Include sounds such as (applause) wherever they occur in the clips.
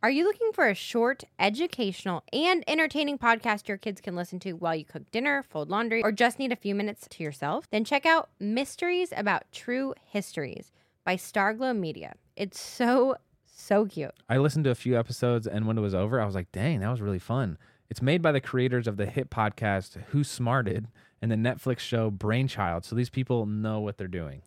Are you looking for a short, educational, and entertaining podcast your kids can listen to while you cook dinner, fold laundry, or just need a few minutes to yourself? Then check out Mysteries About True Histories by Starglow Media. It's so, so cute. I listened to a few episodes, and when it was over, I was like, dang, that was really fun. It's made by the creators of the hit podcast Who Smarted and the Netflix show Brainchild. So these people know what they're doing.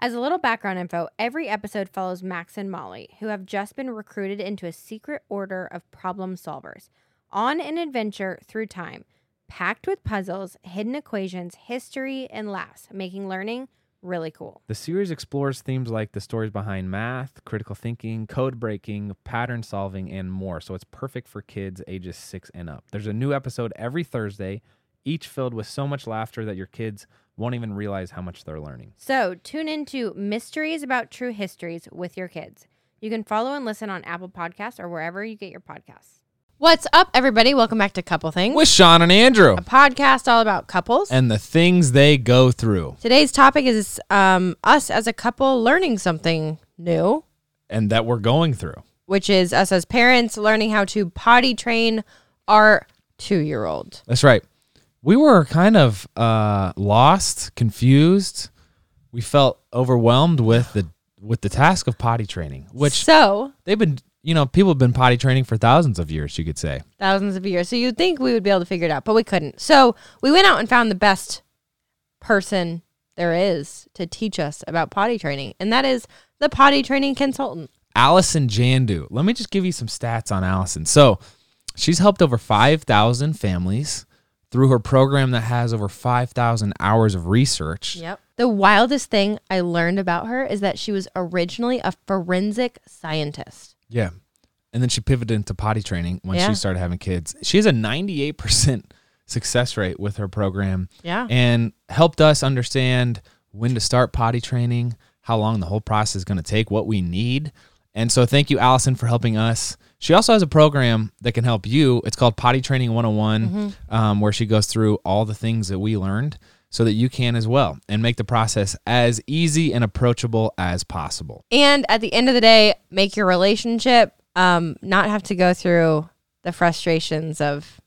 As a little background info, every episode follows Max and Molly, who have just been recruited into a secret order of problem solvers on an adventure through time, packed with puzzles, hidden equations, history, and laughs, making learning really cool. The series explores themes like the stories behind math, critical thinking, code breaking, pattern solving, and more. So it's perfect for kids ages six and up. There's a new episode every Thursday, each filled with so much laughter that your kids won't even realize how much they're learning. So tune into Mysteries About True Histories with your kids. You can follow and listen on Apple Podcasts or wherever you get your podcasts. What's up, everybody? Welcome back to Couple Things, With Shawn and Andrew a podcast all about couples. and the things they go through. Today's topic is um, us as a couple learning something new, and that we're going through. which is us as parents learning how to potty train our two year old. That's right. We were kind of uh, lost, confused. We felt overwhelmed with the with the task of potty training, which So, they've been, you know, people have been potty training for thousands of years. You could say. thousands of years. So you'd think we would be able to figure it out, but we couldn't. So we went out and found the best person there is to teach us about potty training, and that is the potty training consultant. Allison Jandu. Let me just give you some stats on Allison. So, she's helped over 5,000 families through her program that has over 5,000 hours of research. Yep. The wildest thing I learned about her is that she was originally a forensic scientist. Yeah. And then she pivoted into potty training when Yeah. she started having kids. She has a 98% (laughs) success rate with her program Yeah. and helped us understand when to start potty training, how long the whole process is going to take, what we need. And so thank you, Allison, for helping us. She also has a program that can help you. It's called Potty Training 101, um, where she goes through all the things that we learned so that you can as well and make the process as easy and approachable as possible. And at the end of the day, make your relationship um, not have to go through the frustrations of,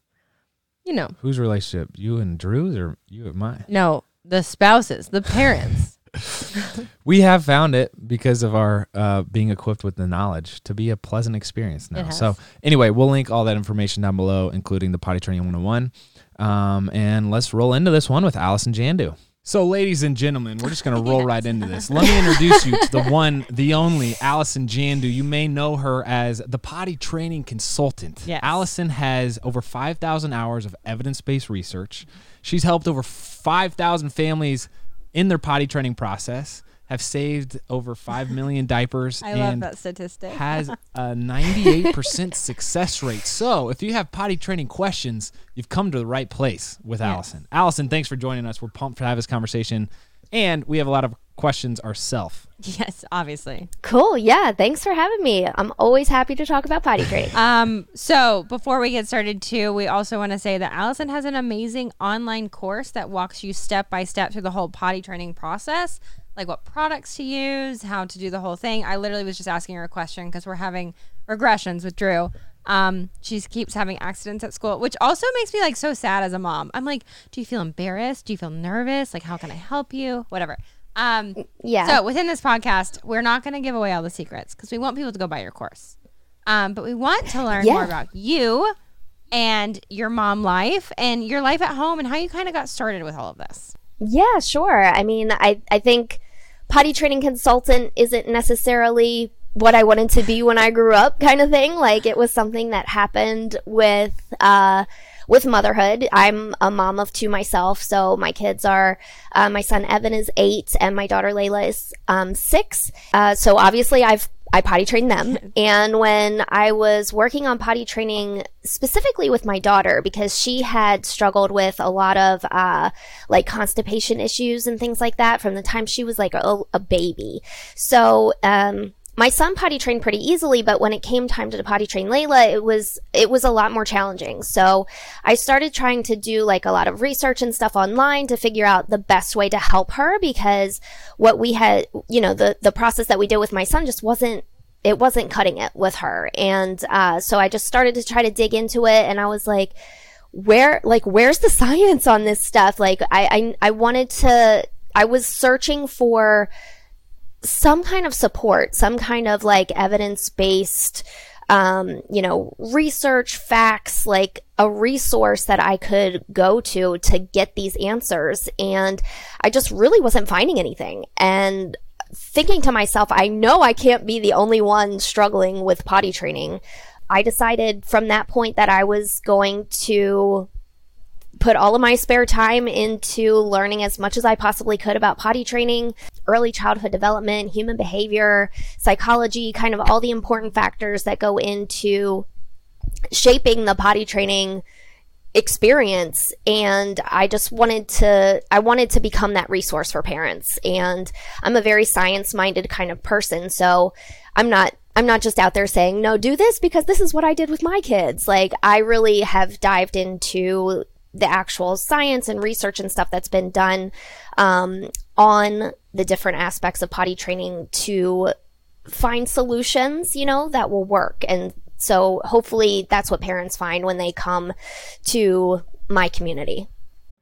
you know, Whose relationship? You and Drew's or you and mine? no, the spouses, the parents. We have found it because of our uh, being equipped with the knowledge to be a pleasant experience now. So, anyway, we'll link all that information down below, including the Potty Training 101. Um, and let's roll into this one with Allison Jandu. So, ladies and gentlemen, we're just going (laughs) to roll right into this. Let me introduce you to the one, the only Allison Jandu. You may know her as the potty training consultant. Yes. Allison has over 5,000 hours of evidence based research. She's helped over 5,000 families in their potty training process, have saved over 5 million diapers, (laughs) I love that statistic. has (laughs) a 98% success rate. So, if you have potty training questions, you've come to the right place with Allison. Allison, thanks for joining us. We're pumped to have this conversation. And we have a lot of questions ourselves. (laughs) yes, obviously. Cool. Yeah. Thanks for having me. I'm always happy to talk about potty training. (laughs) Um, so before we get started too, we also want to say that Allison has an amazing online course that walks you step by step through the whole potty training process, like what products to use, how to do the whole thing. I literally was just asking her a question because we're having regressions with Drew. Um, she keeps having accidents at school, which also makes me like so sad as a mom. I'm like, do you feel embarrassed? Do you feel nervous? Like, how can I help you? Whatever. Um, Yeah. so within this podcast, we're not going to give away all the secrets because we want people to go buy your course. Um, but we want to learn more about you and your mom life and your life at home and how you kind of got started with all of this. yeah, sure. I mean, I, I think potty training consultant isn't necessarily what I wanted to be when I grew up kind of thing. Like it was something that happened with, uh, with motherhood. I'm a mom of two myself. So my kids are, uh, my son Evan is eight and my daughter Layla is, um, six. Uh, so obviously I've I potty trained them. (laughs) And when I was working on potty training specifically with my daughter, because she had struggled with a lot of uh, like constipation issues and things like that from the time she was like a, a baby. So, um, my son potty trained pretty easily, but when it came time to potty train Layla, it was it was a lot more challenging. So I started trying to do like a lot of research and stuff online to figure out the best way to help her because what we had, you know, the the process that we did with my son just wasn't it wasn't cutting it with her. And uh, so I just started to try to dig into it, and I was like, where, like, where's the (laughs) science on this stuff? Like, I, I, I wanted to, I was searching for some kind of support, some kind of like evidence based, um, you know, research, facts, like a resource that I could go to to get these answers. And I just really wasn't finding anything. And thinking to myself, I know I can't be the only one struggling with potty training. I decided from that point that I was going to put all of my spare time into learning as much as I possibly could about potty training, early childhood development, human behavior, psychology, kind of all the important factors that go into shaping the potty training experience. And I just wanted to I wanted to become that resource for parents. And I'm a very science minded kind of person. So I'm not I'm not just out there saying no do this because this is what I did with my kids. Like I really have dived into the actual science and research and stuff that's been done um, on the different aspects of potty training to find solutions, you know, that will work. And so hopefully that's what parents find when they come to my community.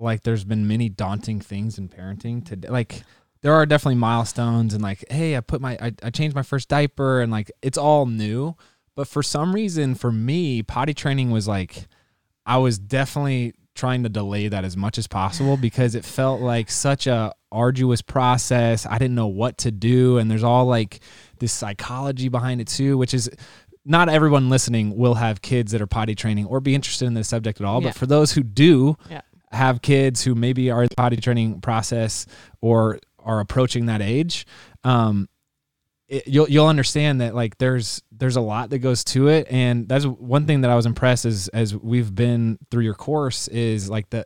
like there's been many daunting things in parenting today. Like there are definitely milestones and like, hey, I put my I, I changed my first diaper and like it's all new. But for some reason, for me, potty training was like I was definitely trying to delay that as much as possible because it felt like such a arduous process. I didn't know what to do and there's all like this psychology behind it too, which is not everyone listening will have kids that are potty training or be interested in this subject at all. Yeah. But for those who do Yeah. Have kids who maybe are in the potty training process or are approaching that age, um, it, you'll you'll understand that like there's there's a lot that goes to it, and that's one thing that I was impressed as as we've been through your course is like the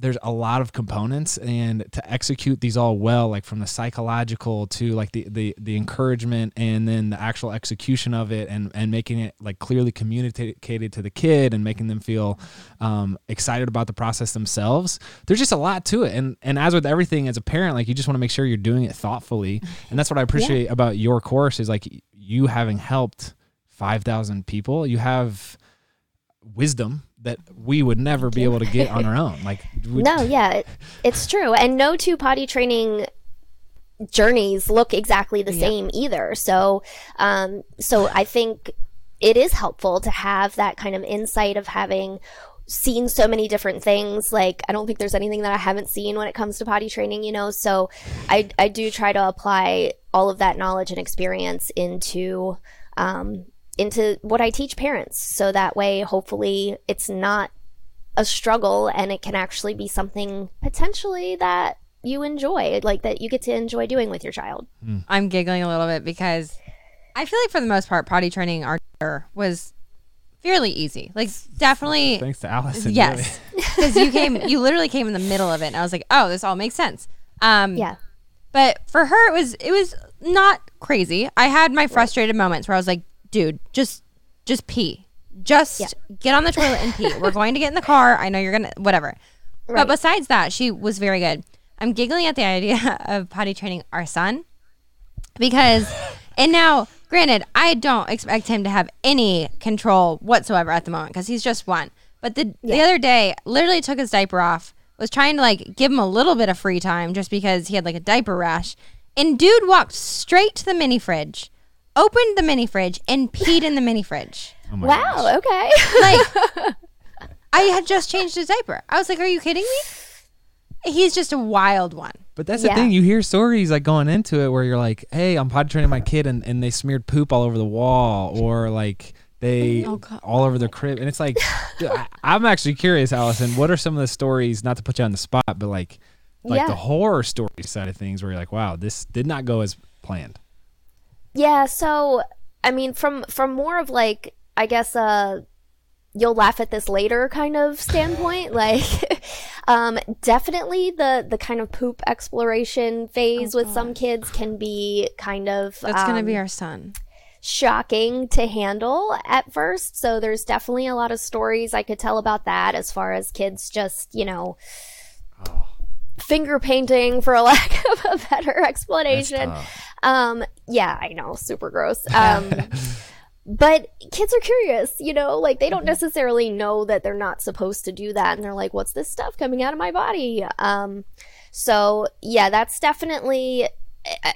there's a lot of components and to execute these all well like from the psychological to like the the the encouragement and then the actual execution of it and and making it like clearly communicated to the kid and making them feel um, excited about the process themselves there's just a lot to it. And and as with everything as a parent like you just want to make sure you're doing it thoughtfully. And that's what i appreciate about your course is like you having helped 5000 people you have wisdom that we would never be able to get on our own like we- No, yeah, it, it's true. And no two potty training journeys look exactly the same either. So, um, so I think it is helpful to have that kind of insight of having seen so many different things. Like, I don't think there's anything that I haven't seen when it comes to potty training, you know? So I, I do try to apply all of that knowledge and experience into, um, into what I teach parents. So that way, hopefully it's not a struggle and it can actually be something potentially that you enjoy, like that you get to enjoy doing with your child. I'm giggling a little bit because I feel like for the most part, potty training our was fairly easy. Like definitely, thanks to allison yes, (laughs) because you came, you literally came in the middle of it, and I was like, oh, this all makes sense. Um, Yeah. But for her, it was it was not crazy. I had my frustrated moments where I was like, dude, just just pee, just get on the toilet and pee. We're going to get in the car. I know you're gonna whatever. But besides that, she was very good. I'm giggling at the idea (laughs) of potty training our son because, and now, granted, I don't expect him to have any control whatsoever at the moment because he's just one. But the the other day, literally took his diaper off, was trying to like give him a little bit of free time just because he had like a diaper rash, and dude walked straight to the mini fridge, opened the mini fridge and peed in the mini fridge. Oh my Wow. gosh. Okay. Like, (laughs) I had just changed his diaper. I was like, "Are you kidding me?" He's just a wild one. But that's the Yeah. thing. You hear stories like going into it where you're like, "Hey, I'm potty training my kid, and, and they smeared poop all over the wall, or like they Oh, God. all over their crib." And it's like, (laughs) dude, I, I'm actually curious, Allison. What are some of the stories? Not to put you on the spot, but like, like Yeah. the horror story side of things, where you're like, "Wow, this did not go as planned." Yeah, so I mean from from more of like I guess uh you'll laugh at this later kind of standpoint (laughs) like (laughs) um definitely the the kind of poop exploration phase with some kids can be kind of That's gonna um, be our son. shocking to handle at first. So there's definitely a lot of stories I could tell about that as far as kids just, you know, finger painting for a (laughs) lack of a better explanation. Um yeah, I know, super gross. (laughs) Um but kids are curious, you know, like they don't necessarily know that they're not supposed to do that and they're like what's this stuff coming out of my body? Um so yeah, that's definitely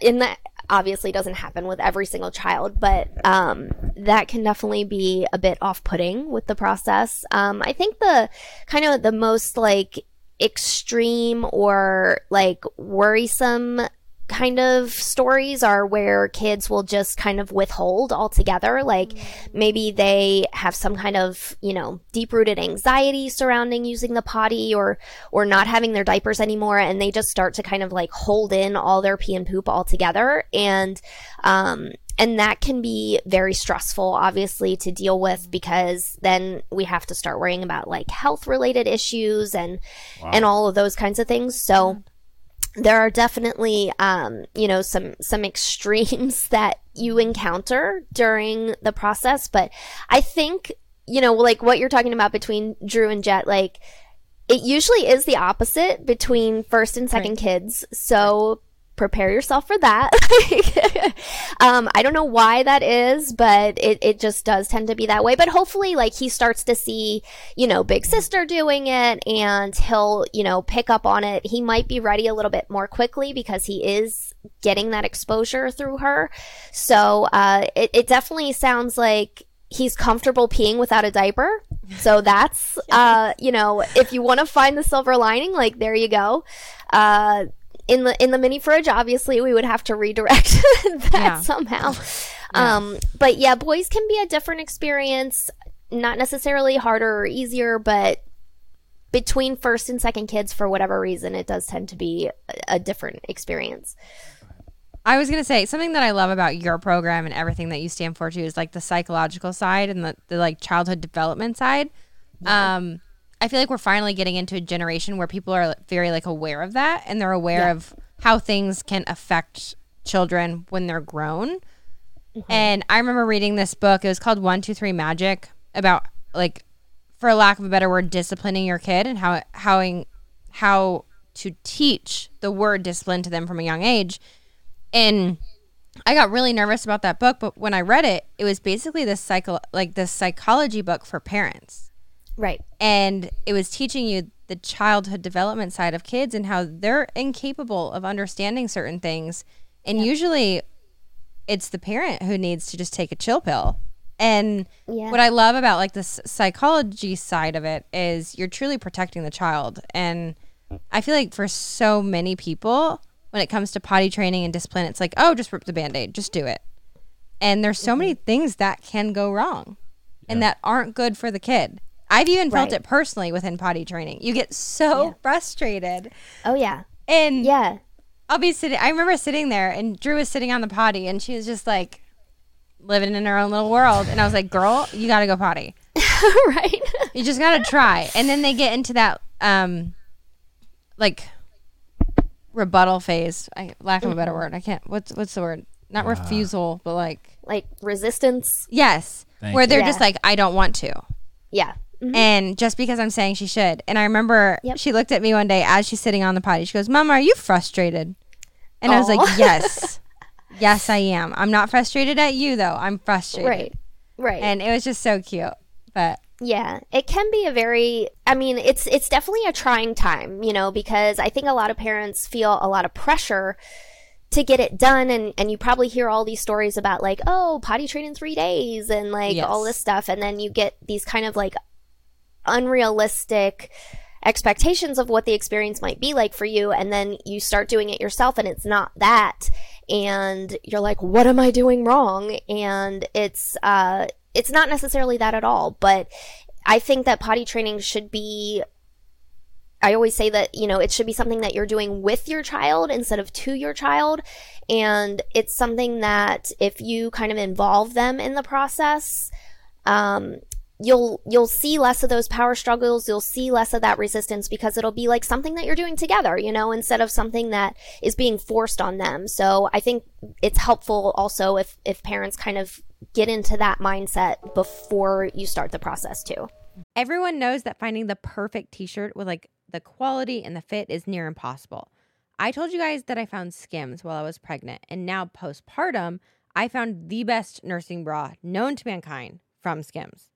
in that obviously doesn't happen with every single child, but um, that can definitely be a bit off-putting with the process. Um, I think the kind of the most like extreme or like worrisome kind of stories are where kids will just kind of withhold altogether. Like maybe they have some kind of you know deep rooted anxiety surrounding using the potty or or not having their diapers anymore and they just start to kind of like hold in all their pee and poop all together and um and that can be very stressful obviously to deal with because then we have to start worrying about like health related issues and and all of those kinds of things. So there are definitely um, you know some some (laughs) extremes that you encounter during the process. But i think you know like what you're talking about between drew and jet like it usually is the opposite between first and second kids. So prepare yourself for that. (laughs) Um, i don't know why that is but it, it just does tend to be that way. But hopefully like he starts to see you know big sister doing it and he'll you know pick up on it. He might be ready a little bit more quickly because he is getting that exposure through her. So uh, it, it definitely sounds like he's comfortable peeing without a diaper. So that's (laughs) uh, you know if you want to find the silver lining like there you go. Uh, in the in the mini fridge obviously we would have to redirect (laughs) that Yeah. somehow um but yeah boys can be a different experience not necessarily harder or easier but between first and second kids for whatever reason it does tend to be a, a different experience I was gonna say something that I love about your program and everything that you stand for too is like the psychological side and the, the like childhood development side. Um, I feel like we're finally getting into a generation where people are very like aware of that and they're aware Yeah. of how things can affect children when they're grown. Mm-hmm. And I remember reading this book. It was called One Two Three Magic about like, for lack of a better word, disciplining your kid and how how how to teach the word discipline to them from a young age. And I got really nervous about that book, but when I read it, it was basically this psycho like this psychology book for parents. Right And it was teaching you the childhood development side of kids and how they're incapable of understanding certain things. And usually it's the parent who needs to just take a chill pill. And Yeah. what I love about like this psychology side of it is you're truly protecting the child. And I feel like for so many people, when it comes to potty training and discipline, it's like, oh, just rip the band aid, just do it. And there's so many mm-hmm. things that can go wrong and that aren't good for the kid. I've even felt Right. it personally within potty training. You get so Yeah. frustrated. oh yeah And yeah I'll be sitting, I remember sitting there and Drew was sitting on the potty and she was just like living in her own little world. And I was like, girl, you got to go potty. (laughs) right You just got to try. And then they get into that, um, like rebuttal phase. I lack of a better word. I can't. What's what's the word? Not refusal, but like like resistance yes, Thank where you. they're Yeah. just like, I don't want to. yeah Mhm. And just because I'm saying she should. And I remember Yep. she looked at me one day as she's sitting on the potty. She goes, Mama, are you frustrated? And I was like, Yes. (laughs) yes, I am. I'm not frustrated at you though. I'm frustrated. right right And it was just so cute. But Yeah, it can be a very I mean, it's it's definitely a trying time, you know, because I think a lot of parents feel a lot of pressure to get it done and and you probably hear all these stories about like oh potty train in 3 days and like Yes. all this stuff and then you get these kind of like unrealistic expectations of what the experience might be like for you and then you start doing it yourself and it's not that. And you're like what am i doing wrong? And it's uh it's not necessarily that at all. But i think that potty training should be I always say that, you know, it should be something that you're doing with your child instead of to your child. And it's something that if you kind of involve them in the process, um, you'll you'll see less of those power struggles you'll see less of that resistance because it'll be like something that you're doing together you know instead of something that is being forced on them so i think it's helpful also if if parents kind of get into that mindset before you start the process too Everyone knows that finding the perfect t shirt with like the quality and the fit is near impossible. I told you guys that I found Skims while I was pregnant, and now postpartum, I found the best nursing bra known to mankind from Skims.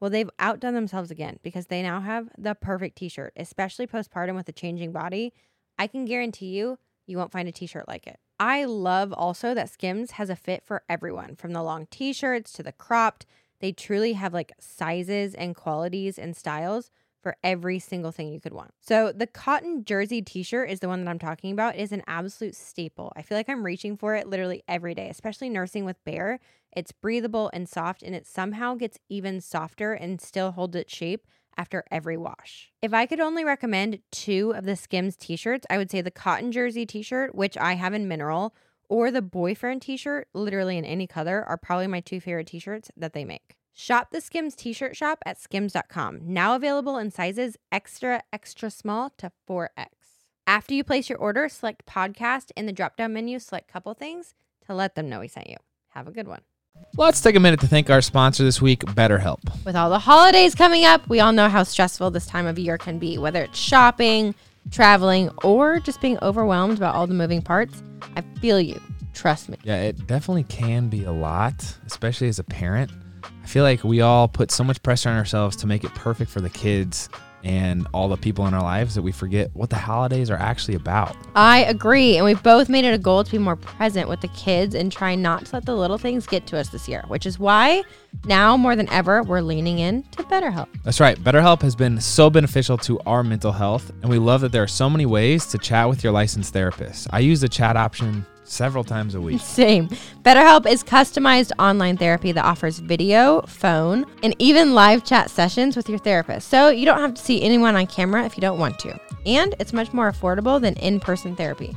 Well, they've outdone themselves again because they now have the perfect t shirt, especially postpartum with a changing body. I can guarantee you, you won't find a t shirt like it. I love also that Skims has a fit for everyone from the long t shirts to the cropped. They truly have like sizes and qualities and styles for every single thing you could want. So the cotton jersey t-shirt is the one that I'm talking about. It is an absolute staple. I feel like I'm reaching for it literally every day, especially nursing with Bear. It's breathable and soft and it somehow gets even softer and still holds its shape after every wash. If I could only recommend two of the Skims t-shirts, I would say the cotton jersey t-shirt, which I have in mineral, or the boyfriend t-shirt, literally in any color, are probably my two favorite t-shirts that they make. Shop the Skims t-shirt shop at skims.com. Now available in sizes extra extra small to 4X. After you place your order, select podcast in the drop-down menu, select couple things to let them know we sent you. Have a good one. Let's take a minute to thank our sponsor this week, BetterHelp. With all the holidays coming up, we all know how stressful this time of year can be, whether it's shopping, traveling, or just being overwhelmed by all the moving parts. I feel you. Trust me. Yeah, it definitely can be a lot, especially as a parent. I feel like we all put so much pressure on ourselves to make it perfect for the kids and all the people in our lives that we forget what the holidays are actually about. I agree. And we've both made it a goal to be more present with the kids and try not to let the little things get to us this year, which is why now more than ever, we're leaning in to BetterHelp. That's right. BetterHelp has been so beneficial to our mental health, and we love that there are so many ways to chat with your licensed therapist. I use the chat option several times a week. (laughs) Same. BetterHelp is customized online therapy that offers video, phone, and even live chat sessions with your therapist. So you don't have to see anyone on camera if you don't want to. And it's much more affordable than in person therapy.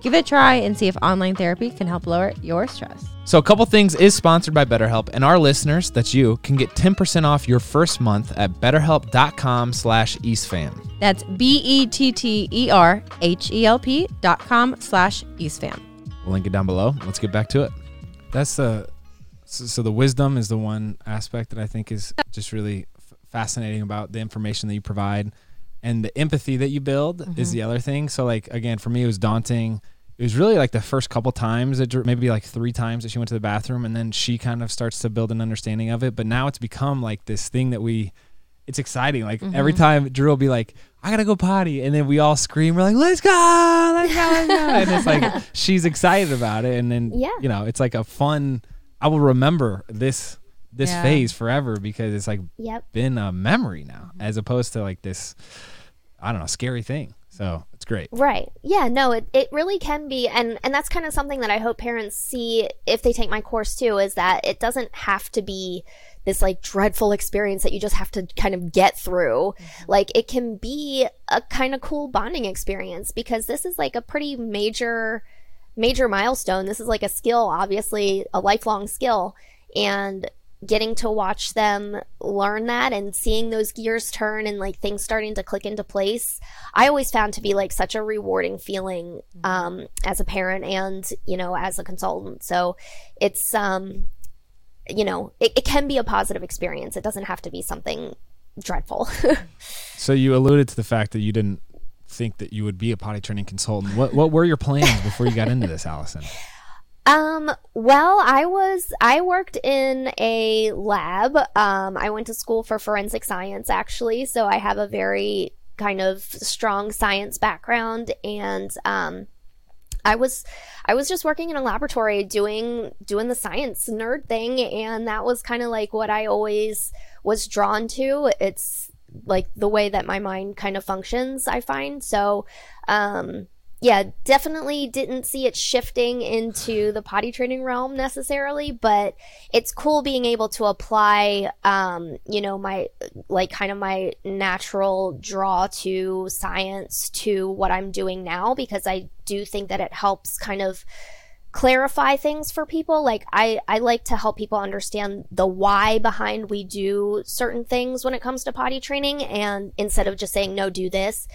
Give it a try and see if online therapy can help lower your stress. So, a couple things is sponsored by BetterHelp, and our listeners, that's you, can get 10% off your first month at betterhelp.com slash eastfam. That's B E T T E R H E L P dot com slash EastFam. We'll link it down below. Let's get back to it. That's the so, so the wisdom is the one aspect that I think is just really f- fascinating about the information that you provide, and the empathy that you build is mm-hmm. the other thing. So like again, for me, it was daunting. It was really like the first couple times, that maybe like three times that she went to the bathroom, and then she kind of starts to build an understanding of it. But now it's become like this thing that we. It's exciting. Like every mm-hmm. time Drew will be like, "I gotta go potty," and then we all scream. We're like, "Let's go! Let's go! Let's go!" and it's like (laughs) she's excited about it, and then Yeah. you know, it's like a fun. I will remember this this Yeah. phase forever because it's like Yep. been a memory now, mm-hmm. as opposed to like this, I don't know, scary thing. So it's great. Right. Yeah, no, it, it really can be and and that's kind of something that I hope parents see if they take my course too is that it doesn't have to be this like dreadful experience that you just have to kind of get through. Like it can be a kind of cool bonding experience because this is like a pretty major major milestone. This is like a skill, obviously a lifelong skill and getting to watch them learn that and seeing those gears turn and like things starting to click into place i always found to be like such a rewarding feeling um, as a parent and you know as a consultant so it's um you know it, it can be a positive experience it doesn't have to be something dreadful (laughs) So you alluded to the fact that you didn't think that you would be a potty training consultant. What what were your plans before you got into this, Allison? Um, well, I was, I worked in a lab. Um, I went to school for forensic science actually, so I have a very kind of strong science background and, um, I was I was just working in a laboratory doing doing the science nerd thing and that was kind of like what I always was drawn to. It's like the way that my mind kind of functions, I find. So, um yeah, definitely didn't see it shifting into the potty training realm necessarily, but it's cool being able to apply, um, you know, my, like kind of my natural draw to science to what I'm doing now because I do think that it helps kind of clarify things for people. Like I, I like to help people understand the why behind we do certain things when it comes to potty training. And instead of just saying, no, do this,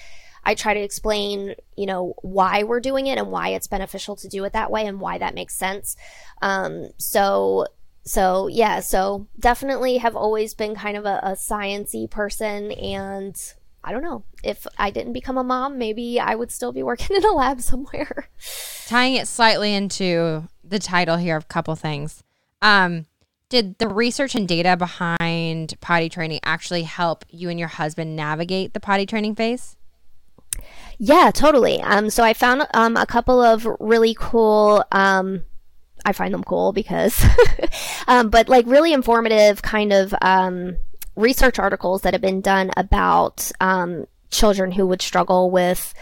I try to explain, you know, why we're doing it and why it's beneficial to do it that way and why that makes sense. Um, so, so yeah, so definitely have always been kind of a, a sciency person and I don't know if I didn't become a mom, maybe I would still be working in a lab somewhere. (laughs) Tying it slightly into the title here of a couple things. Um, did the research and data behind potty training actually help you and your husband navigate the potty training phase? Yeah, totally. Um, so I found um, a couple of really cool. Um, I find them cool because, (laughs) um, but like really informative kind of um, research articles that have been done about um, children who would struggle with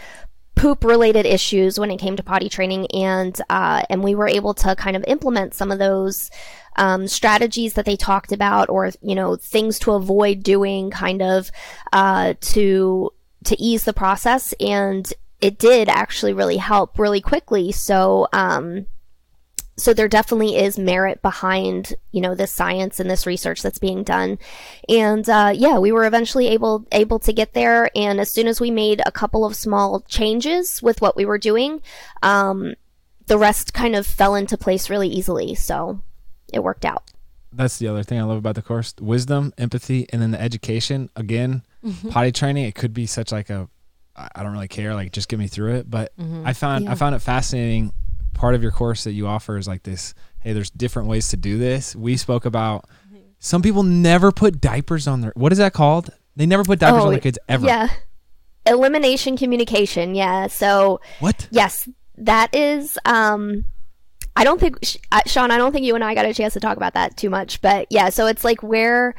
poop related issues when it came to potty training and uh, and we were able to kind of implement some of those um, strategies that they talked about or you know things to avoid doing kind of uh, to to ease the process and it did actually really help really quickly. So, um, so there definitely is merit behind you know this science and this research that's being done. And uh, yeah we were eventually able able to get there. And as soon as we made a couple of small changes with what we were doing um, the rest kind of fell into place really easily. So it worked out. That's the other thing i love about the course. Wisdom empathy and then the education. Again mm-hmm. potty training it could be such like a i don't really care like just get me through it but mm-hmm. i found yeah. i found it fascinating part of your course that you offer is like this hey there's different ways to do this we spoke about some people never put diapers on their what is that called they never put diapers oh, on their kids ever yeah elimination communication yeah so what yes that is um I don't think uh, Shawn. I don't think you and I got a chance to talk about that too much, but yeah. So it's like where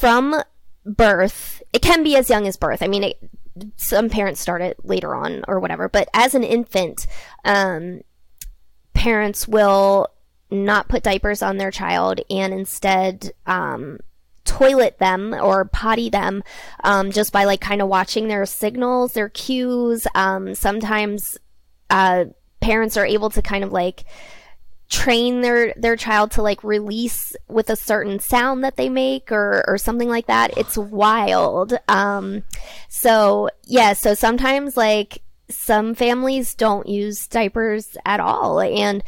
from birth, it can be as young as birth. I mean, it, some parents start it later on or whatever, but as an infant, um, parents will not put diapers on their child and instead um, toilet them or potty them um, just by like kind of watching their signals, their cues. Um, sometimes uh, parents are able to kind of like train their their child to like release with a certain sound that they make or or something like that. It's wild. Um so yeah so sometimes like some families don't use diapers at all. And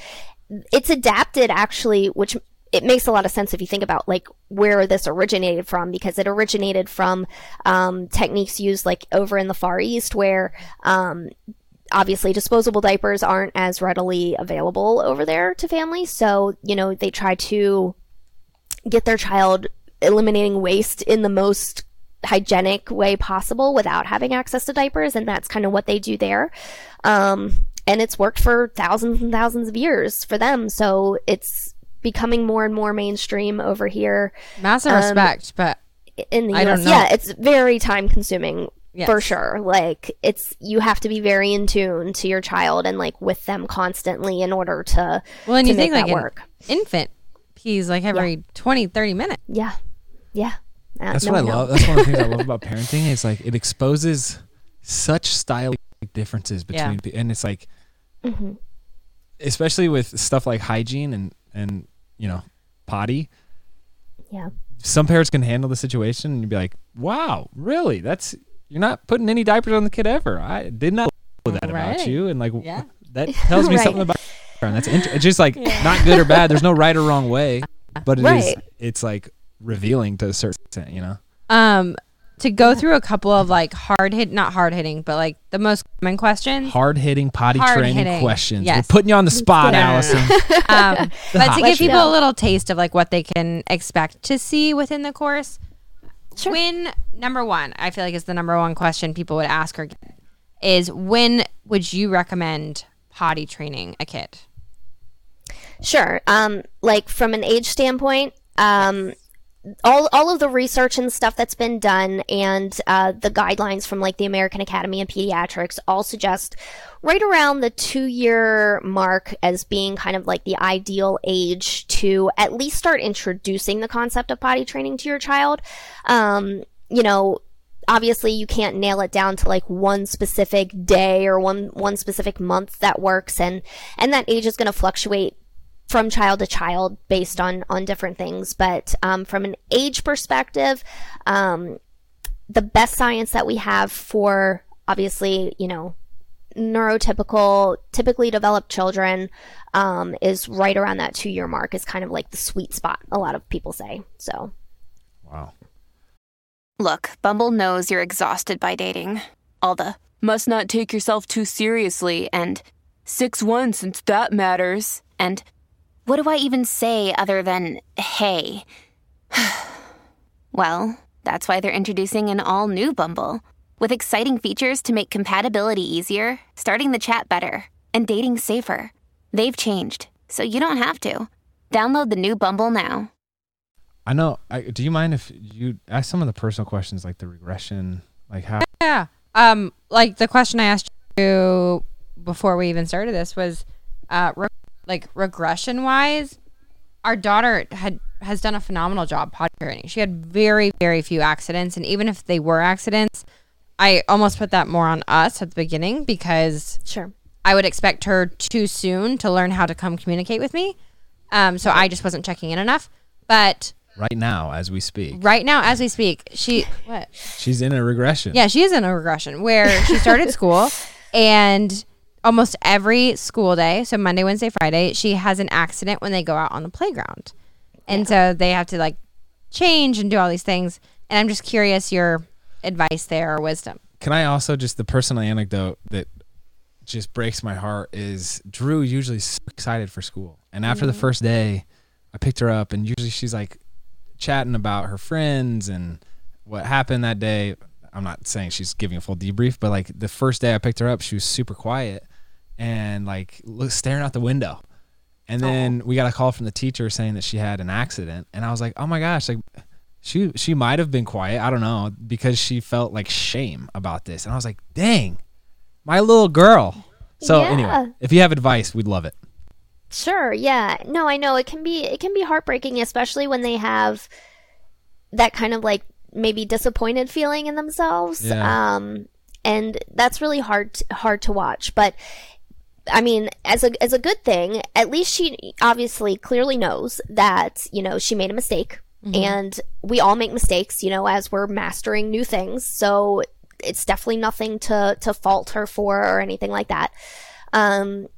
it's adapted actually which it makes a lot of sense if you think about like where this originated from because it originated from um, techniques used like over in the far east where um, obviously disposable diapers aren't as readily available over there to families. So, you know, they try to get their child eliminating waste in the most hygienic way possible without having access to diapers. And that's kind of what they do there. Um, and it's worked for thousands and thousands of years for them. So it's becoming more and more mainstream over here. Massive um, respect, but in the US, yeah, it's very time consuming Yes. For sure. Like it's you have to be very in tune to your child and like with them constantly in order to Well, and to you think like work. infant pees like every yeah. 20 30 minutes. Yeah. Yeah. Uh, That's no, what I love. That's one of the things I love (laughs) about parenting is like it exposes such style differences between yeah. and it's like mm-hmm. especially with stuff like hygiene and and you know potty yeah some parents can handle the situation and you'd be like wow really that's you're not putting any diapers on the kid ever. I did not know that right. about you, and like yeah. that tells me (laughs) right. something about. You. That's int- it's just like yeah. not good or bad. There's no right or wrong way, but it right. is. It's like revealing to a certain extent, you know. Um, to go through a couple of like hard hit, not hard hitting, but like the most common questions. Hard hitting potty hard training hitting. questions. Yes. We're putting you on the spot, Allison. (laughs) um, but (laughs) to give people a little taste of like what they can expect to see within the course, Sure. When number one, I feel like is the number one question people would ask her is when would you recommend potty training a kid? Sure. Um, like from an age standpoint, um, all, all of the research and stuff that's been done and uh, the guidelines from like the American Academy of Pediatrics all suggest right around the two year mark as being kind of like the ideal age to at least start introducing the concept of potty training to your child. Um, you know, obviously you can't nail it down to like one specific day or one one specific month that works and and that age is going to fluctuate from child to child based on on different things. But um, from an age perspective, um, the best science that we have for obviously, you know, neurotypical, typically developed children um, is right around that two year mark. Is kind of like the sweet spot. A lot of people say so. Wow. Look, Bumble knows you're exhausted by dating. All the must not take yourself too seriously and 6 1 since that matters. And what do I even say other than hey? (sighs) well, that's why they're introducing an all new Bumble with exciting features to make compatibility easier, starting the chat better, and dating safer. They've changed, so you don't have to. Download the new Bumble now. I know. I, do you mind if you ask some of the personal questions, like the regression, like how? Yeah. Um, like the question I asked you before we even started this was, uh, re- like regression wise, our daughter had has done a phenomenal job potty training. She had very very few accidents, and even if they were accidents, I almost put that more on us at the beginning because Sure. I would expect her too soon to learn how to come communicate with me. Um, so I just wasn't checking in enough. But Right now, as we speak, right now, as we speak, she what? She's in a regression. Yeah, she is in a regression where she started (laughs) school and almost every school day, so Monday, Wednesday, Friday, she has an accident when they go out on the playground. And so they have to like change and do all these things. And I'm just curious your advice there or wisdom. Can I also just the personal anecdote that just breaks my heart is Drew usually so excited for school, and after the mm-hmm. first day, I picked her up, and usually she's like chatting about her friends and what happened that day. I'm not saying she's giving a full debrief, but like the first day I picked her up, she was super quiet and like look, staring out the window. And then we got a call from the teacher saying that she had an accident, and I was like, "Oh my gosh!" Like she she might have been quiet. I don't know because she felt like shame about this, and I was like, "Dang, my little girl." So Yeah. anyway, if you have advice, we'd love it. Sure, yeah. No, I know it can be it can be heartbreaking especially when they have that kind of like maybe disappointed feeling in themselves. Yeah. Um and that's really hard hard to watch, but I mean, as a as a good thing, at least she obviously clearly knows that, you know, she made a mistake. And we all make mistakes, you know, as we're mastering new things. So it's definitely nothing to to fault her for or anything like that. Um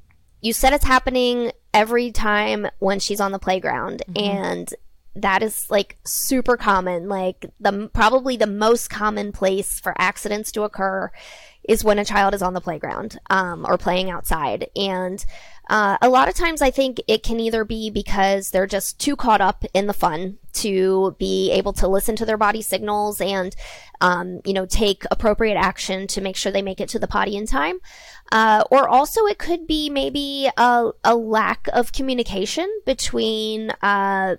you said it's happening every time when she's on the playground and that is like super common like the probably the most common place for accidents to occur is when a child is on the playground um, or playing outside. And uh, a lot of times i think it can either be because they're just too caught up in the fun to be able to listen to their body signals and um, you know take appropriate action to make sure they make it to the potty in time. Uh, or also it could be maybe a, a lack of communication between uh,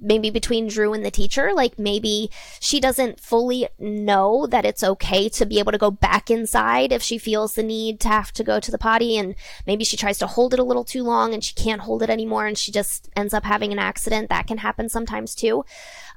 maybe between Drew and the teacher. Like maybe she doesn't fully know that it's okay to be able to go back inside if she feels the need to have to go to the potty. And maybe she tries to hold it a little too long and she can't hold it anymore and she just ends up having an accident. That can happen sometimes too.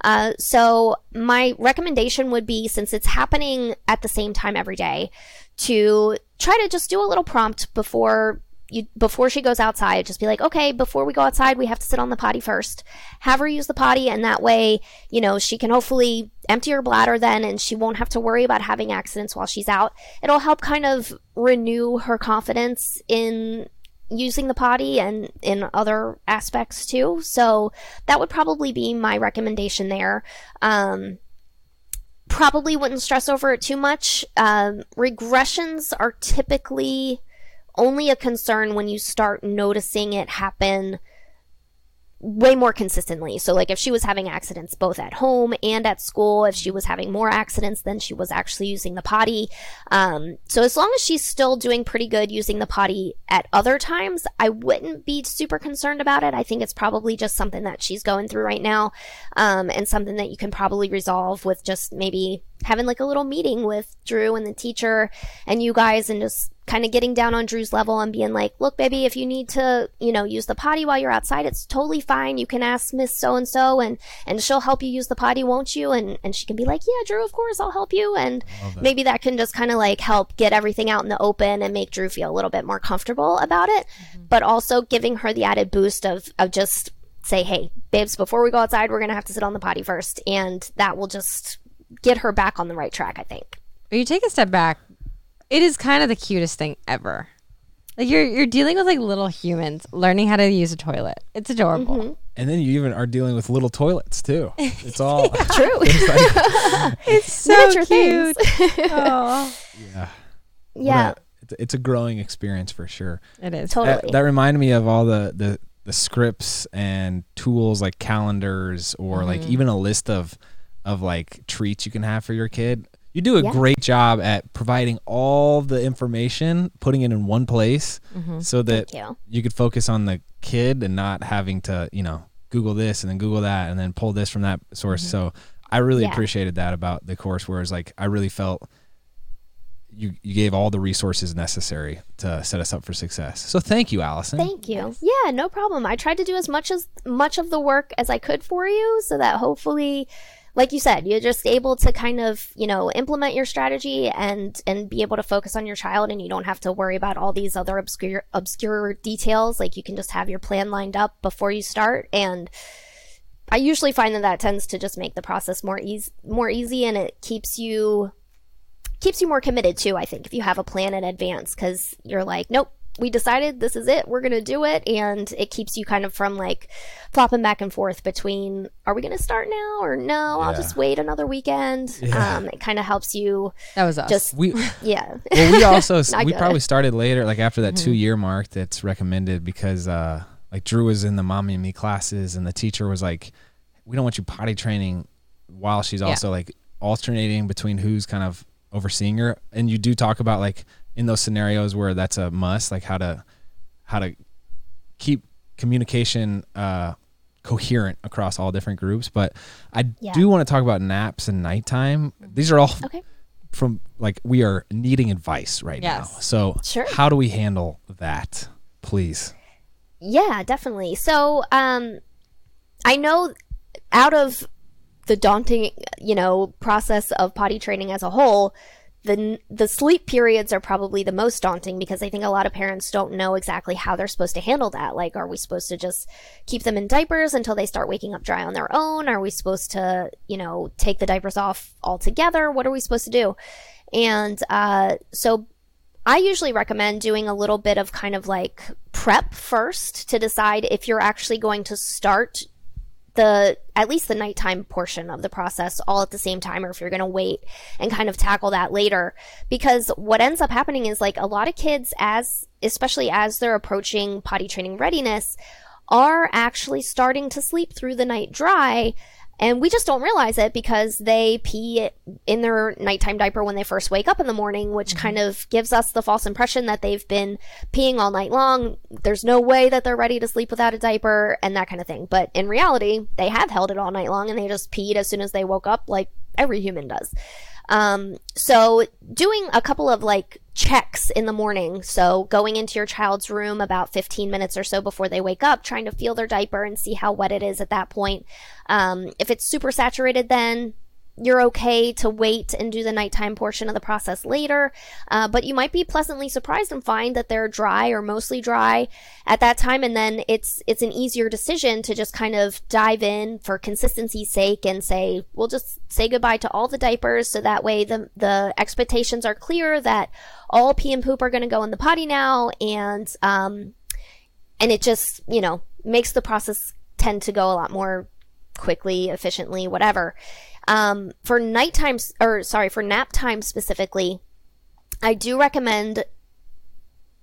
Uh, so my recommendation would be since it's happening at the same time every day to try to just do a little prompt before you before she goes outside just be like okay before we go outside we have to sit on the potty first. Have her use the potty and that way you know she can hopefully empty her bladder then and she won't have to worry about having accidents while she's out. It'll help kind of renew her confidence in using the potty and in other aspects too. So that would probably be my recommendation there. Um probably wouldn't stress over it too much. Um, regressions are typically only a concern when you start noticing it happen way more consistently. So like if she was having accidents both at home and at school, if she was having more accidents than she was actually using the potty. Um, so as long as she's still doing pretty good using the potty at other times, I wouldn't be super concerned about it. I think it's probably just something that she's going through right now. Um, and something that you can probably resolve with just maybe having like a little meeting with Drew and the teacher and you guys and just kind of getting down on Drew's level and being like, look, baby, if you need to, you know, use the potty while you're outside, it's totally fine. You can ask Miss So and so and and she'll help you use the potty, won't you? And and she can be like, yeah, Drew, of course, I'll help you. And maybe that can just kind of like help get everything out in the open and make Drew feel a little bit more comfortable about it, mm-hmm. but also giving her the added boost of of just say, hey, babes, before we go outside, we're gonna have to sit on the potty first, and that will just get her back on the right track. I think. When you take a step back, it is kind of the cutest thing ever. Like you're you're dealing with like little humans learning how to use a toilet. It's adorable. And then you even are dealing with little toilets too. (laughs) It's all (laughs) True. (laughs) It's so cute. oh, yeah. yeah, a- it's, a, it's a growing experience for sure. it is. totally. That, that reminded me of all the, the the scripts and tools like calendars or Mm-hmm. like even a list of of like treats you can have for your kid. You do a Yeah. great job at providing all the information, putting it in one place so that Mm-hmm. You. you could focus on the kid and not having to, you know, Google this and then Google that and then pull this from that source. So I really Mm-hmm. Yeah. appreciated that about the course, whereas like I really felt you you gave all the resources necessary to set us up for success. So thank you, Allison. Thank you. Yeah, no problem. I tried to do as much as much of the work as I could for you so that hopefully like you said, you're just able to kind of, you know, implement your strategy and and be able to focus on your child and you don't have to worry about all these other obscure obscure details. Like you can just have your plan lined up before you start and I usually find that that tends to just make the process more easy more easy and it keeps you keeps you more committed too, I think, if you have a plan in advance because you're like, nope, we decided this is it, we're going to do it. And it keeps you kind of from like flopping back and forth between, are we going to start now or no, I'll Yeah. just wait another weekend. Yeah. Um, it kind of helps you That was us. just, We (laughs) yeah. (laughs) well, we also (laughs) we good. probably started later, like after that Mm-hmm. two year mark that's recommended because uh like Drew was in the mommy and me classes and the teacher was like, We don't want you potty training while she's also like alternating between who's kind of overseeing her. And you do talk about like in those scenarios where that's a must, like how to how to keep communication uh coherent across all different groups. But I Yeah. do want to talk about naps and nighttime. These are all Okay. from like we are needing advice right now. Yes. So Sure. how do we handle that, please? Yeah, definitely. So, um, I know out of the daunting, you know, process of potty training as a whole, the the sleep periods are probably the most daunting because I think a lot of parents don't know exactly how they're supposed to handle that. Like, are we supposed to just keep them in diapers until they start waking up dry on their own? Are we supposed to, you know, take the diapers off altogether? What are we supposed to do? And uh, so I usually recommend doing a little bit of kind of like prep first to decide if you're actually going to start the at least the nighttime portion of the process all at the same time or if you're going to wait and kind of tackle that later. Because what ends up happening is like a lot of kids as especially as they're approaching potty training readiness are actually starting to sleep through the night dry and we just don't realize it because they pee in their nighttime diaper when they first wake up in the morning, which kind of gives us the false impression that they've been peeing all night long. There's no way that they're ready to sleep without a diaper and that kind of thing. But in reality, they have held it all night long and they just peed as soon as they woke up, like every human does. Um, so doing a couple of like checks in the morning. So going into your child's room about 15 minutes or so before they wake up, trying to feel their diaper and see how wet it is at that point. Um, if it's super saturated, then you're okay to wait and do the nighttime portion of the process later. Uh, but you might be pleasantly surprised and find that they're dry or mostly dry at that time. And then it's, it's an easier decision to just kind of dive in for consistency's sake and say, we'll just say goodbye to all the diapers. So that way the, the expectations are clear that all pee and poop are going to go in the potty now. And, um, and it just, you know, makes the process tend to go a lot more quickly, efficiently, whatever. Um, for nighttime, or sorry, for nap time specifically, I do recommend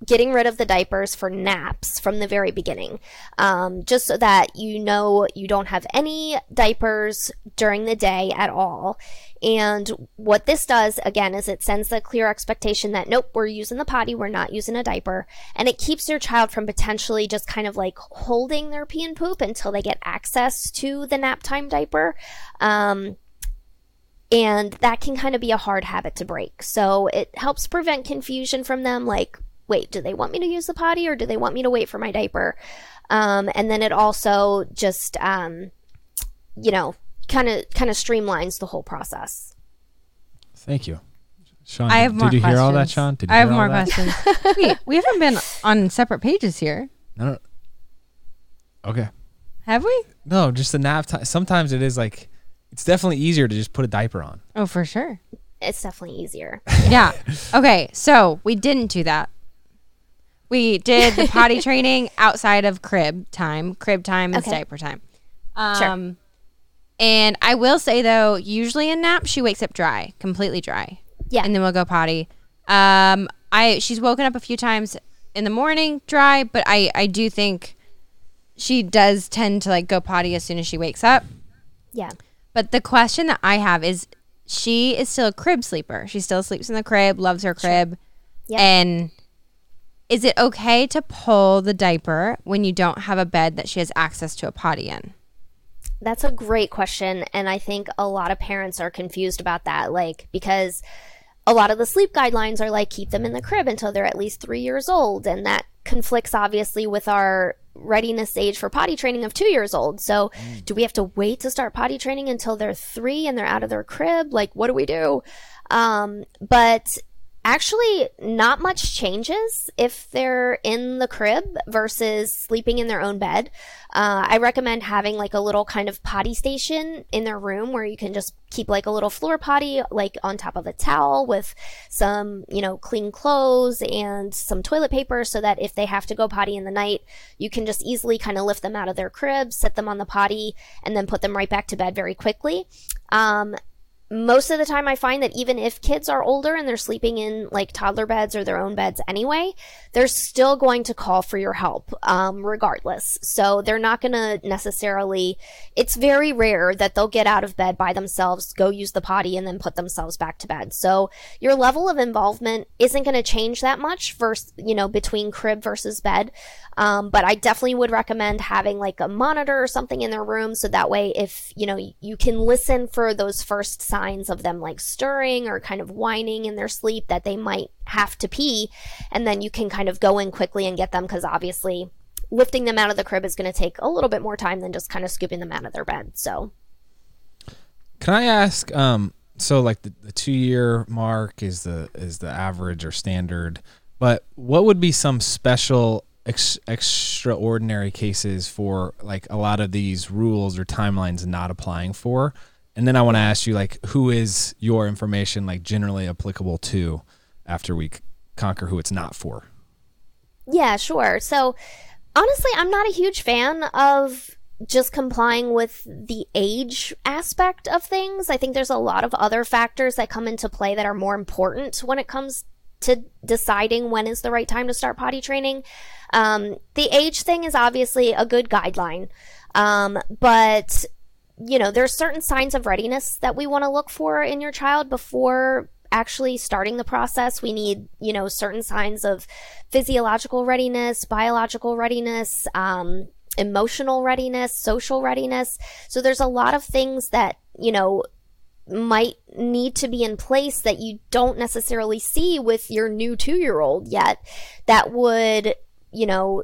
getting rid of the diapers for naps from the very beginning, um, just so that you know you don't have any diapers during the day at all. And what this does, again, is it sends the clear expectation that, nope, we're using the potty, we're not using a diaper. And it keeps your child from potentially just kind of like holding their pee and poop until they get access to the nap time diaper. Um, and that can kind of be a hard habit to break. So it helps prevent confusion from them like, wait, do they want me to use the potty or do they want me to wait for my diaper? Um, and then it also just, um, you know, kind of kind of streamlines the whole process. Thank you. Shawn, I have more did you hear all that, questions. Shawn? Did you I have all more that? questions. (laughs) Wait, we haven't been on separate pages here, No, no. Okay. have we? No, just the nap time. Sometimes it is like, it's definitely easier to just put a diaper on. Oh, for sure. It's definitely easier. (laughs) Yeah. Okay, so we didn't do that. We did the potty (laughs) training outside of crib time. Crib time is Okay. diaper time. Sure. Um, And I will say though, usually in nap she wakes up dry, completely dry. Yeah. And then we'll go potty. Um, I she's woken up a few times in the morning dry, but I I do think she does tend to like go potty as soon as she wakes up. Yeah. But the question that I have is she is still a crib sleeper. She still sleeps in the crib, loves her crib. Yep. And is it okay to pull the diaper when you don't have a bed that she has access to a potty in? That's a great question. And I think a lot of parents are confused about that. Like, because a lot of the sleep guidelines are like, keep them in the crib until they're at least three years old. And that conflicts obviously with our readiness age for potty training of two years old. So, do we have to wait to start potty training until they're three and they're out of their crib? Like, what do we do? Um, but actually not much changes if they're in the crib versus sleeping in their own bed. Uh, I recommend having like a little kind of potty station in their room where you can just keep like a little floor potty like on top of a towel with some, you know, clean clothes and some toilet paper so that if they have to go potty in the night, you can just easily kind of lift them out of their crib, set them on the potty, and then put them right back to bed very quickly. Um, most of the time I find that even if kids are older and they're sleeping in like toddler beds or their own beds anyway, they're still going to call for your help, um, regardless. So they're not going to necessarily, it's very rare that they'll get out of bed by themselves, go use the potty, and then put themselves back to bed. So your level of involvement isn't going to change that much versus, you know, between crib versus bed. Um, but I definitely would recommend having like a monitor or something in their room so that way if, you know, you can listen for those first signs of them like stirring or kind of whining in their sleep that they might have to pee. And then you can kind of go in quickly and get them because obviously lifting them out of the crib is going to take a little bit more time than just kind of scooping them out of their bed. So, Can I ask? Um, so like the, the two year mark is the is the average or standard, but what would be some special ex- extraordinary cases for like a lot of these rules or timelines not applying for? And then I want to ask you like who is your information like generally applicable to after we conquer who it's not for? Yeah, sure. So, honestly, I'm not a huge fan of just complying with the age aspect of things. I think there's a lot of other factors that come into play that are more important when it comes to deciding when is the right time to start potty training. Um, the age thing is obviously a good guideline, um, but you know, there's certain signs of readiness that we want to look for in your child before actually starting the process. We need, you know, certain signs of physiological readiness, biological readiness, um, emotional readiness, social readiness. So there's a lot of things that, you know, might need to be in place that you don't necessarily see with your new two year old yet that would, you know,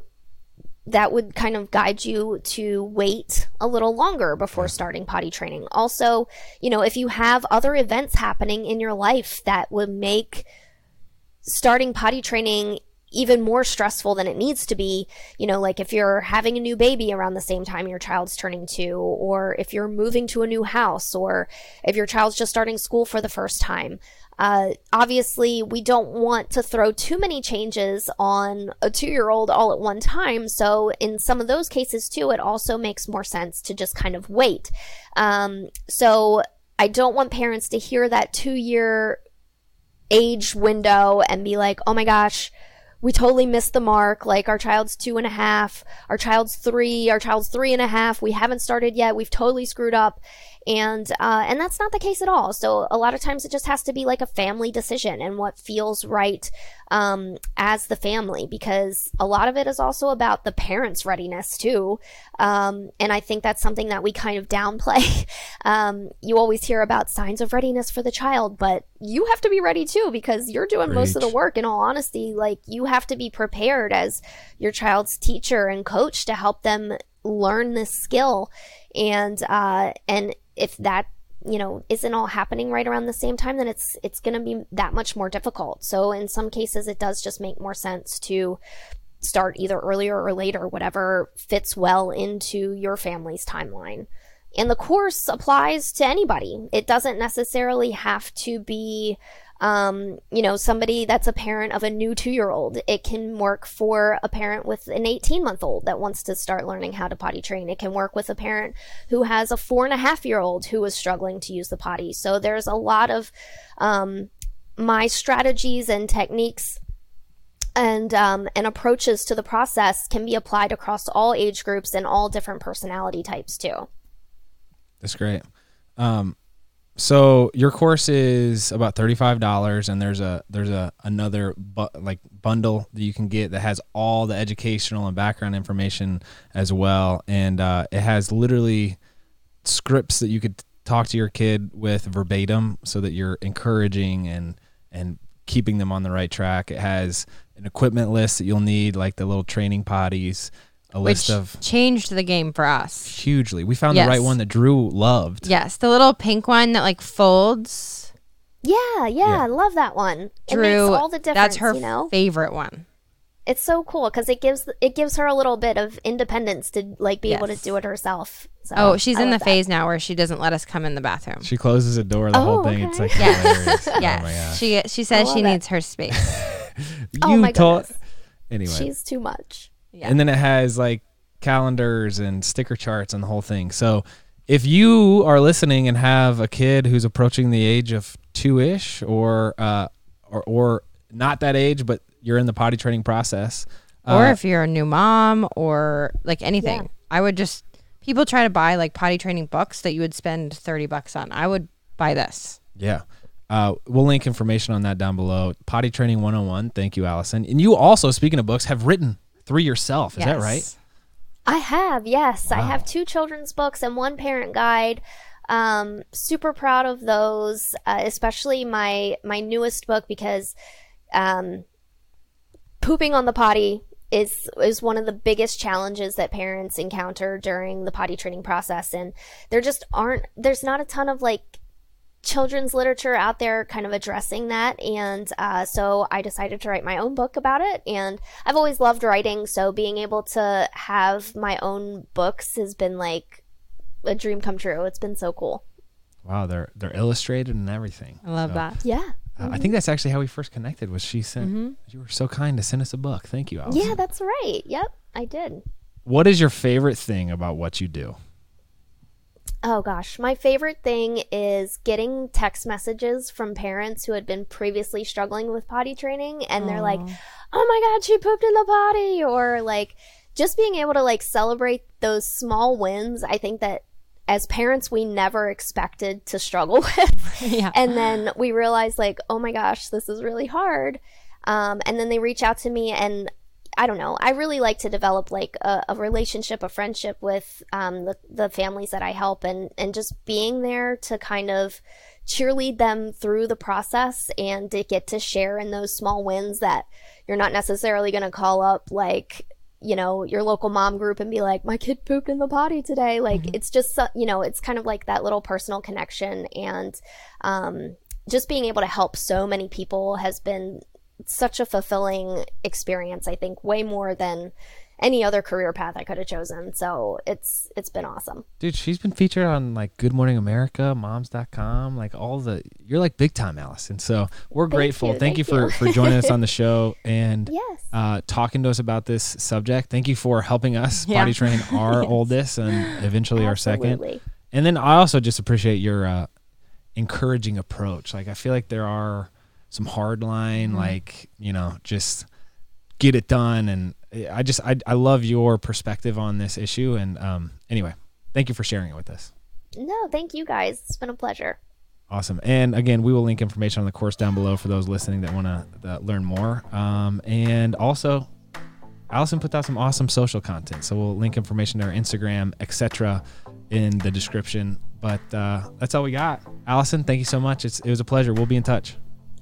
that would kind of guide you to wait a little longer before starting potty training. Also, you know, if you have other events happening in your life that would make starting potty training even more stressful than it needs to be, you know, like if you're having a new baby around the same time your child's turning two, or if you're moving to a new house, or if your child's just starting school for the first time. Uh, obviously, we don't want to throw too many changes on a two year old all at one time. So, in some of those cases, too, it also makes more sense to just kind of wait. Um, so, I don't want parents to hear that two year age window and be like, oh my gosh, we totally missed the mark. Like our child's two and a half, our child's three, our child's three and a half. We haven't started yet. We've totally screwed up. And, uh, and that's not the case at all. So a lot of times it just has to be like a family decision and what feels right, um, as the family, because a lot of it is also about the parents' readiness too. Um, and I think that's something that we kind of downplay. (laughs) um, you always hear about signs of readiness for the child, but you have to be ready too because you're doing most of the work. In all honesty, like you have to be prepared as your child's teacher and coach to help them learn this skill. And, uh, and if that you know isn't all happening right around the same time then it's it's going to be that much more difficult. So in some cases it does just make more sense to start either earlier or later whatever fits well into your family's timeline. And the course applies to anybody. It doesn't necessarily have to be um, you know, somebody that's a parent of a new two year old. It can work for a parent with an 18 month old that wants to start learning how to potty train. It can work with a parent who has a four and a half year old who is struggling to use the potty. So there's a lot of um, my strategies and techniques and um, and approaches to the process can be applied across all age groups and all different personality types too. That's great. Um, so your course is about thirty five dollars, and there's a there's a another bu- like bundle that you can get that has all the educational and background information as well, and uh, it has literally scripts that you could talk to your kid with verbatim, so that you're encouraging and and keeping them on the right track. It has an equipment list that you'll need, like the little training potties, a Which list of changed the game for us. hugely. We found the right one that Drew loved. Yes, the little pink one that like folds. Yeah, yeah, Yeah. I love that one. it Drew, makes all the difference. that's her you know, favorite one. it's so cool because it gives it gives her a little bit of independence to like be able to Yes. do it herself. So Oh, she's I in the love that. phase now where she doesn't let us come in the bathroom. She closes the door, the whole Oh, thing. It's okay. like Yes. hilarious. Oh my Yes, gosh. she she says love she it. needs her (laughs) space. Oh You my told- goodness, Anyway, she's too much. Yeah. and then it has like calendars and sticker charts and the whole thing. So if you are listening and have a kid who's approaching the age of two ish or uh or or not that age, but you're in the potty training process. or uh, if you're a new mom or like anything, Yeah. I would just people try to buy like potty training books that you would spend 30 bucks on. I would buy this. Yeah. Uh, we'll link information on that down below. Potty Training 101. Thank you, Allison. And you also, speaking of books, have written three yourself. Is that right? I have, yes. I have two children's books and one parent guide. Um, super proud of those, uh, especially my my newest book because um, pooping on the potty is is one of the biggest challenges that parents encounter during the potty training process, and there just aren't there's not a ton of like children's literature out there kind of addressing that and uh, so i decided to write my own book about it and i've always loved writing so being able to have my own books has been like a dream come true it's been so cool Wow, they're they're illustrated and everything. I love So, that. yeah uh, I think that's actually how we first connected. Was she sent? You were so kind to send us a book. Thank you, Allison. yeah that's right yep i did What is your favorite thing about what you do? Oh gosh, my favorite thing is getting text messages from parents who had been previously struggling with potty training and they're like, "Oh my god, she pooped in the potty." Or like just being able to like celebrate those small wins. I think that as parents we never expected to struggle (laughs) with. Yeah. And then we realize like, "Oh my gosh, this is really hard." Um, and then they reach out to me and I don't know. I really like to develop like a, a relationship, a friendship with um, the, the families that I help, and and just being there to kind of cheerlead them through the process and to get to share in those small wins that you're not necessarily going to call up like you know your local mom group and be like my kid pooped in the potty today like it's just you know it's kind of like that little personal connection and um, just being able to help so many people has been such a fulfilling experience i think way more than any other career path i could have chosen so it's it's been awesome Dude, she's been featured on like Good Morning America, moms.com, like all the you're like big time Allison. So we're grateful. you, thank, thank you for you. for joining us on the (laughs) show and yes uh, talking to us about this subject. Thank you for helping us Yeah. potty training (laughs) our oldest and eventually our second. And then I also just appreciate your uh, encouraging approach. Like I feel like there are some hard line, like you know, just get it done. And I just I I love your perspective on this issue. And um, anyway, thank you for sharing it with us. No, thank you guys. It's been a pleasure. Awesome. And again, we will link information on the course down below for those listening that want to learn more. Um, and also, Allison put out some awesome social content, so we'll link information to her Instagram, etc., in the description. But uh, that's all we got. Allison, thank you so much. It's, it was a pleasure. We'll be in touch.